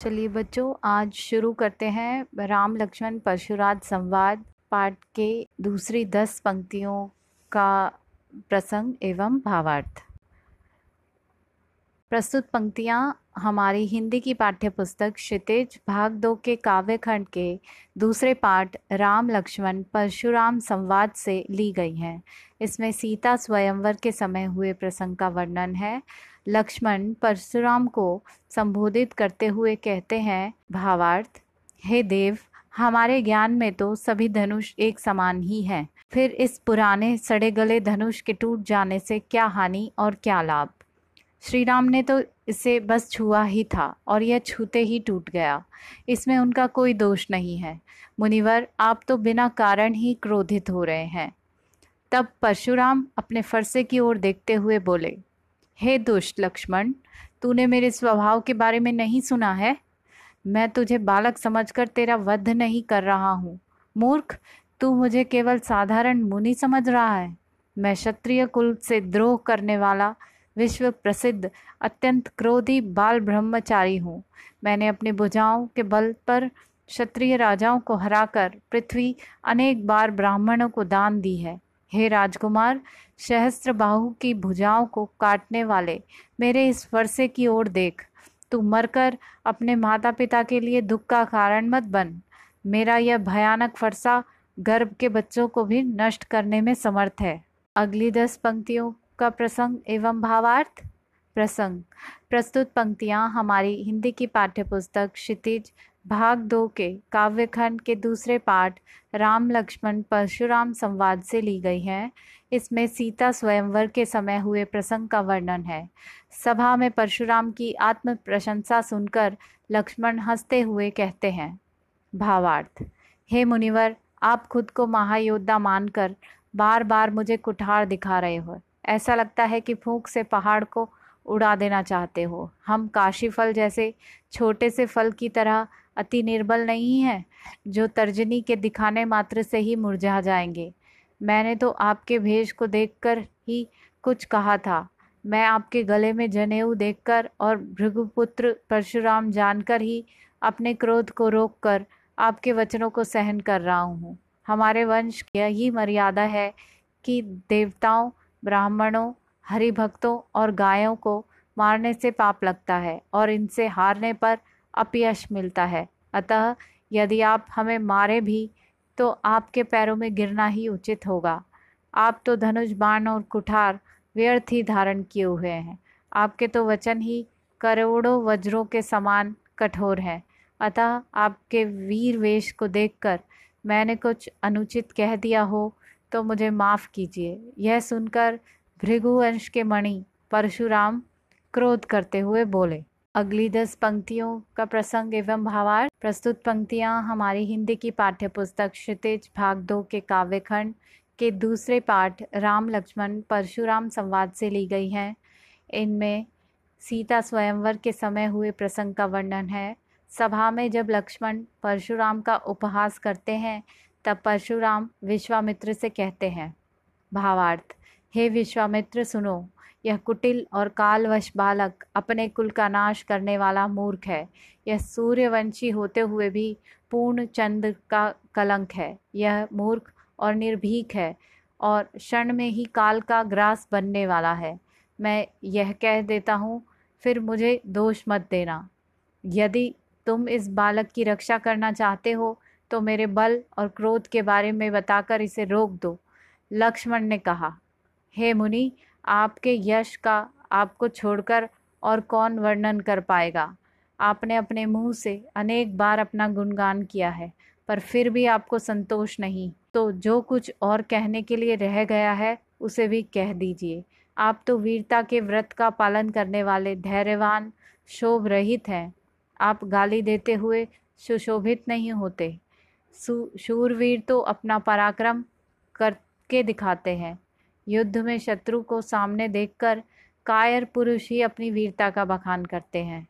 चलिए बच्चों, आज शुरू करते हैं राम लक्ष्मण परशुराज संवाद पाठ के दूसरी दस पंक्तियों का प्रसंग एवं भावार्थ। प्रस्तुत पंक्तियाँ हमारी हिंदी की पाठ्य पुस्तक क्षितिज भाग दो के काव्य खंड के दूसरे पाठ राम लक्ष्मण परशुराम संवाद से ली गई हैं। इसमें सीता स्वयंवर के समय हुए प्रसंग का वर्णन है। लक्ष्मण परशुराम को संबोधित करते हुए कहते हैं, भावार्थ, हे देव, हमारे ज्ञान में तो सभी धनुष एक समान ही हैं। फिर इस पुराने सड़े गले धनुष के टूट जाने से क्या हानि और क्या लाभ? श्री राम ने तो इसे बस छुआ ही था और यह छूते ही टूट गया। इसमें उनका कोई दोष नहीं है। मुनिवर, आप तो बिना कारण ही क्रोधित हो रहे हैं। तब परशुराम अपने फरसे की ओर देखते हुए बोले हे दुष्ट लक्ष्मण, तूने मेरे स्वभाव के बारे में नहीं सुना है? मैं तुझे बालक समझकर तेरा वध नहीं कर रहा हूँ। मूर्ख, तू मुझे केवल साधारण मुनि समझ रहा है। मैं क्षत्रिय कुल से द्रोह करने वाला विश्व प्रसिद्ध अत्यंत क्रोधी बाल ब्रह्मचारी हूँ। मैंने अपनी भुजाओं के बल पर क्षत्रिय राजाओं को हराकर पृथ्वी अनेक बार ब्राह्मणों को दान दी है। हे राजकुमार सहस्त्र बाहु की भुजाओं को काटने वाले मेरे इस फरसे की ओर देख। तू मरकर अपने माता पिता के लिए दुख का कारण मत बन। मेरा यह भयानक फरसा गर्भ के बच्चों को भी नष्ट करने में समर्थ है। अगली दस पंक्तियों का प्रसंग एवं भावार्थ? प्रसंग। प्रस्तुत पंक्तियाँ हमारी हिंदी की पाठ्यपुस्तक क्षितिज भाग दो के काव्यखंड के दूसरे पाठ राम लक्ष्मण परशुराम संवाद से ली गई है। इसमें सीता स्वयंवर के समय हुए प्रसंग का वर्णन है। सभा में परशुराम की आत्म प्रशंसा सुनकर लक्ष्मण हँसते हुए कहते हैं, भावार्थ, हे मुनिवर, आप खुद को महायोद्धा मानकर बार बार मुझे कुठार दिखा रहे हो। ऐसा लगता है कि फूंक से पहाड़ को उड़ा देना चाहते हो। हम काशी फल जैसे छोटे से फल की तरह अति निर्बल नहीं हैं, जो तर्जनी के दिखाने मात्र से ही मुरझा जाएँगे। मैंने तो आपके भेष को देखकर ही कुछ कहा था। मैं आपके गले में जनेऊ देखकर और भृगुपुत्र परशुराम जानकर ही अपने क्रोध को रोककर आपके वचनों को सहन कर रहा हूँ। हमारे वंश की यही मर्यादा है कि देवताओं, ब्राह्मणों हरिभक्तों और गायों को मारने से पाप लगता है और इनसे हारने पर अपयश मिलता है। अतः यदि आप हमें मारे भी तो आपके पैरों में गिरना ही उचित होगा। आप तो धनुष, बाण और कुठार व्यर्थ ही धारण किए हुए हैं। आपके तो वचन ही करोड़ों वज्रों के समान कठोर हैं। अतः आपके वीर वेश को देखकर मैंने कुछ अनुचित कह दिया हो तो मुझे माफ़ कीजिए। यह सुनकर भृगुवंश के मणि परशुराम क्रोध करते हुए बोले, अगली दस पंक्तियों का प्रसंग एवं भावार्थ, प्रस्तुत पंक्तियाँ हमारी हिंदी की पाठ्य पुस्तक क्षितिज भाग दो के काव्यखंड के दूसरे पाठ राम लक्ष्मण परशुराम संवाद से ली गई हैं। इनमें सीता स्वयंवर के समय हुए प्रसंग का वर्णन है। सभा में जब लक्ष्मण परशुराम का उपहास करते हैं, तब परशुराम विश्वामित्र से कहते हैं, भावार्थ हे विश्वामित्र, सुनो, यह कुटिल और कालवश बालक अपने कुल का नाश करने वाला मूर्ख है। यह सूर्यवंशी होते हुए भी पूर्ण चंद्र का कलंक है। यह मूर्ख और निर्भीक है और क्षण में ही काल का ग्रास बनने वाला है। मैं यह कह देता हूँ, फिर मुझे दोष मत देना। यदि तुम इस बालक की रक्षा करना चाहते हो तो मेरे बल और क्रोध के बारे में बताकर इसे रोक दो, लक्ष्मण ने कहा। हे मुनि, आपके यश का आपको छोड़कर और कौन वर्णन कर पाएगा? आपने अपने मुँह से अनेक बार अपना गुणगान किया है, पर फिर भी आपको संतोष नहीं। तो जो कुछ और कहने के लिए रह गया है, उसे भी कह दीजिए। आप तो वीरता के व्रत का पालन करने वाले धैर्यवान, शोभ रहित हैं। आप गाली देते हुए सुशोभित नहीं होते। शूरवीर तो अपना पराक्रम करके दिखाते हैं। युद्ध में शत्रु को सामने देखकर कायर पुरुष ही अपनी वीरता का बखान करते हैं।